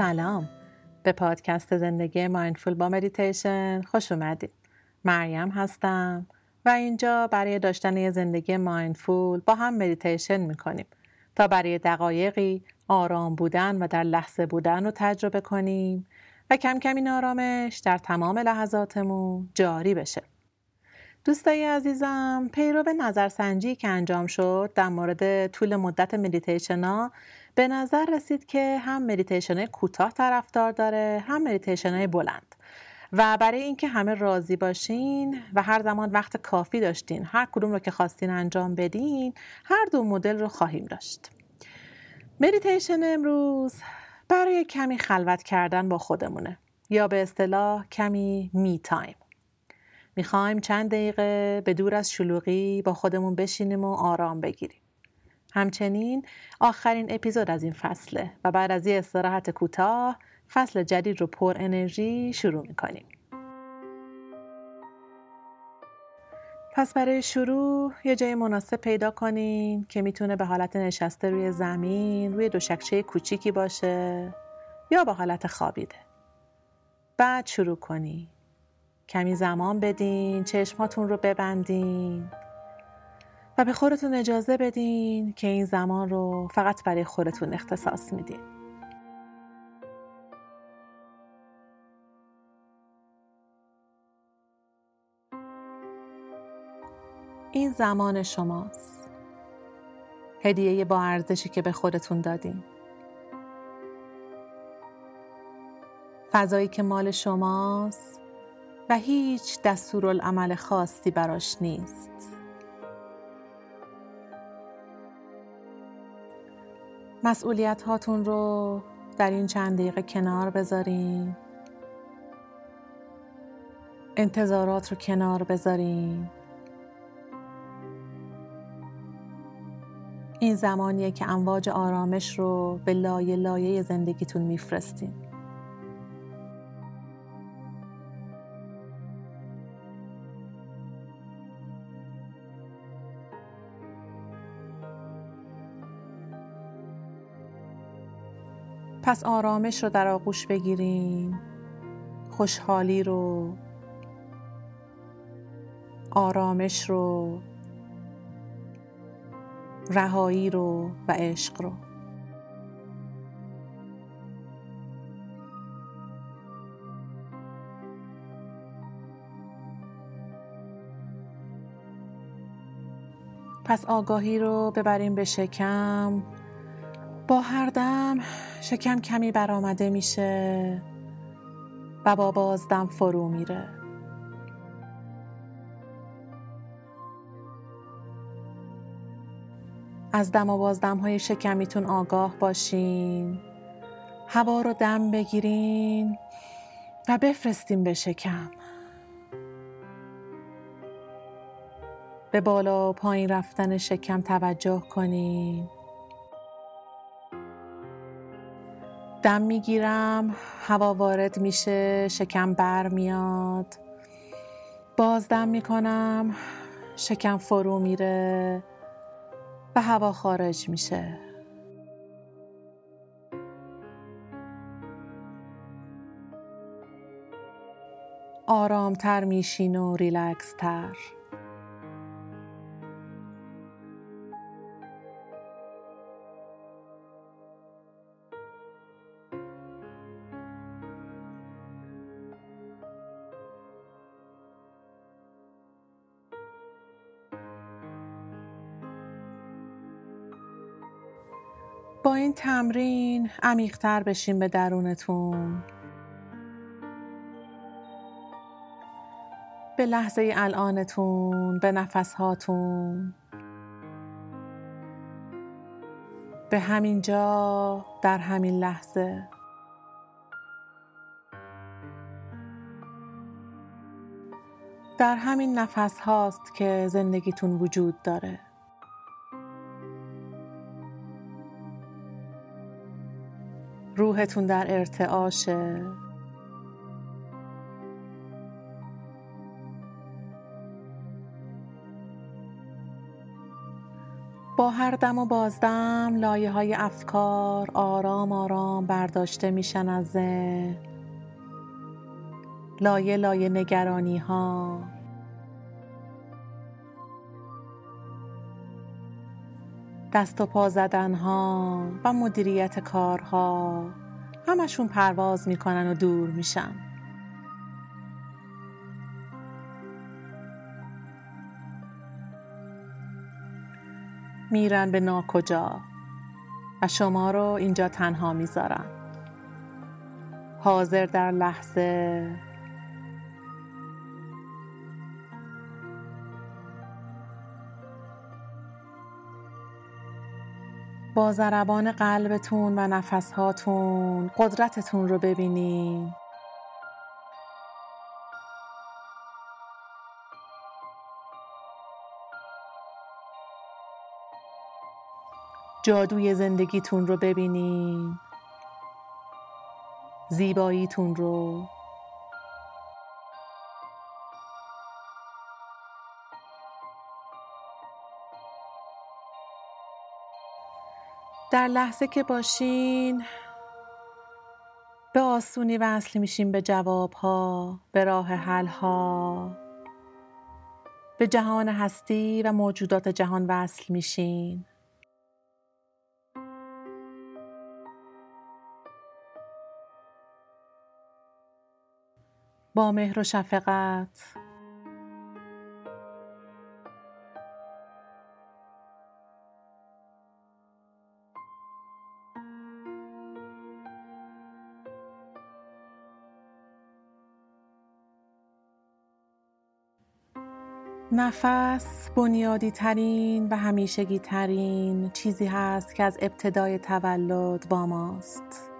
سلام. به پادکست زندگی mindful با مدیتیشن خوش اومدید. مریم هستم و اینجا برای داشتن یه زندگی mindful با هم مدیتیشن می‌کنیم تا برای دقایقی آرام بودن و در لحظه بودن رو تجربه کنیم و کم کم این آرامش در تمام لحظاتمون جاری بشه. دوستای عزیزم پیرو نظرسنجی که انجام شد در مورد طول مدت مدیتیشن ها به نظر رسید که هم مدیتیشن کوتاه طرفدار داره هم مدیتیشن بلند. و برای اینکه همه راضی باشین و هر زمان وقت کافی داشتین هر کدوم رو که خواستین انجام بدین هر دو مدل رو خواهیم داشت. مدیتیشن امروز برای کمی خلوت کردن با خودمونه یا به اصطلاح کمی me time. می‌خوایم چند دقیقه به دور از شلوغی با خودمون بشینیم و آرام بگیریم. همچنین آخرین اپیزود از این فصله و بعد از یه استراحت کوتاه فصل جدید رو پر انرژی شروع می‌کنیم. پس برای شروع یه جای مناسب پیدا کنین که می‌تونه به حالت نشسته روی زمین روی دوشکچه کوچیکی باشه یا به حالت خوابیده. بعد شروع کنین. کمی زمان بدین چشماتون رو ببندین. و به خودتون اجازه بدین که این زمان رو فقط برای خودتون اختصاص میدین. این زمان شماست. هدیه با ارزشی که به خودتون دادین. فضایی که مال شماست و هیچ دستورالعمل خاصی براش نیست. مسئولیت هاتون رو در این چند دقیقه کنار بذارین. انتظارات رو کنار بذارین. این زمانیه که امواج آرامش رو به لایه لایه زندگیتون میفرستین. پس آرامش رو در آغوش بگیریم. خوشحالی رو آرامش رو رهایی رو و عشق رو. پس آگاهی رو ببریم به شکم. با هر دم شکم کمی برآمده میشه و با بازدم فرو میره. از دم و بازدم های شکمیتون آگاه باشین هوا رو دم بگیرین و بفرستین به شکم. به بالا و پایین رفتن شکم توجه کنین. دم می‌گیرم هوا وارد میشه شکم بر میاد. باز دم می‌کنم شکم فرو میره و هوا خارج میشه. آرامتر میشین و ریلکس تر این تمرین عمیقتر بشین به درونتون. به لحظه الانتون به نفس هاتون به همین جا در همین لحظه. در همین نفس هاست که زندگیتون وجود داره. روحتون در ارتعاشه. با هر دم و بازدم لایه های افکار آرام آرام برداشته میشن از ذهن. لایه لایه نگرانی ها دست و پا زدن ها و مدیریت کارها همشون پرواز می‌کنن و دور میشن. میرن به ناکجا و شما رو اینجا تنها می‌ذارن. حاضر در لحظه با ضربان قلبتون و نفسهاتون قدرتتون رو ببینین. جادوی زندگیتون رو ببینین. زیباییتون رو. در لحظه که باشین به آسونی وصل میشین به جوابها به راه حلها. به جهان هستی و موجودات جهان وصل میشین. با مهر و شفقت نفس بنیادی ترین و همیشگی ترین چیزی هست که از ابتدای تولد با ماست.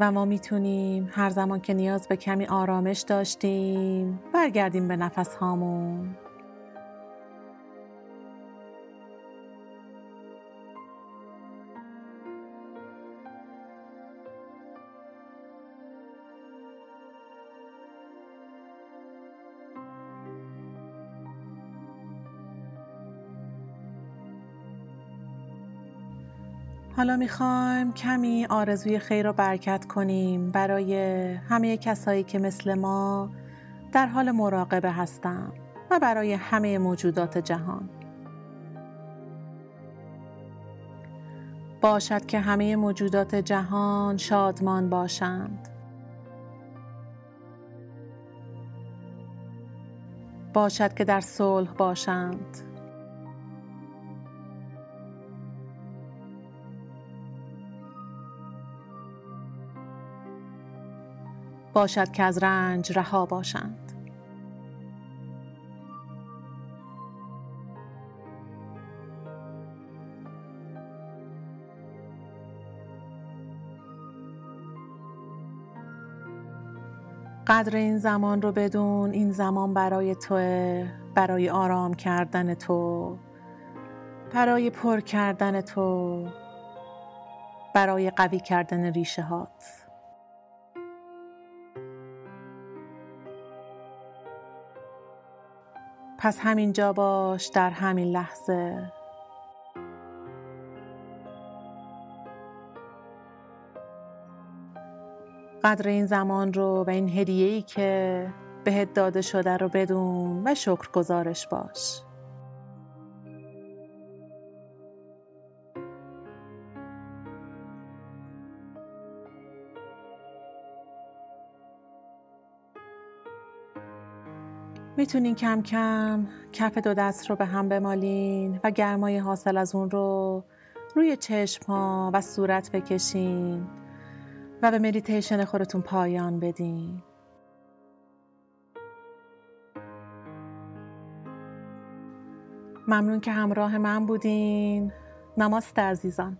و ما می‌تونیم هر زمان که نیاز به کمی آرامش داشتیم برگردیم به نفس هامون حالا می‌خوایم کمی آرزوی خیر و برکت کنیم برای همه کسایی که مثل ما در حال مراقبه هستن و برای همه موجودات جهان. باشد که همه موجودات جهان شادمان باشند. باشد که در صلح باشند. باشد که از رنج رها باشند. قدر این زمان رو بدون این زمان برای توه برای آرام کردن تو برای پر کردن تو برای قوی کردن ریشه هات پس همینجا باش در همین لحظه. قدر این زمان رو و این هدیه‌ای که بهت داده شده رو بدون و شکر گزارش باش. می‌تونین کم کم کف دو دست رو به هم بمالین و گرمای حاصل از اون رو روی چشم ها و صورت بکشین و به مدیتیشن خودتون پایان بدین. ممنون که همراه من بودین. نماست عزیزان.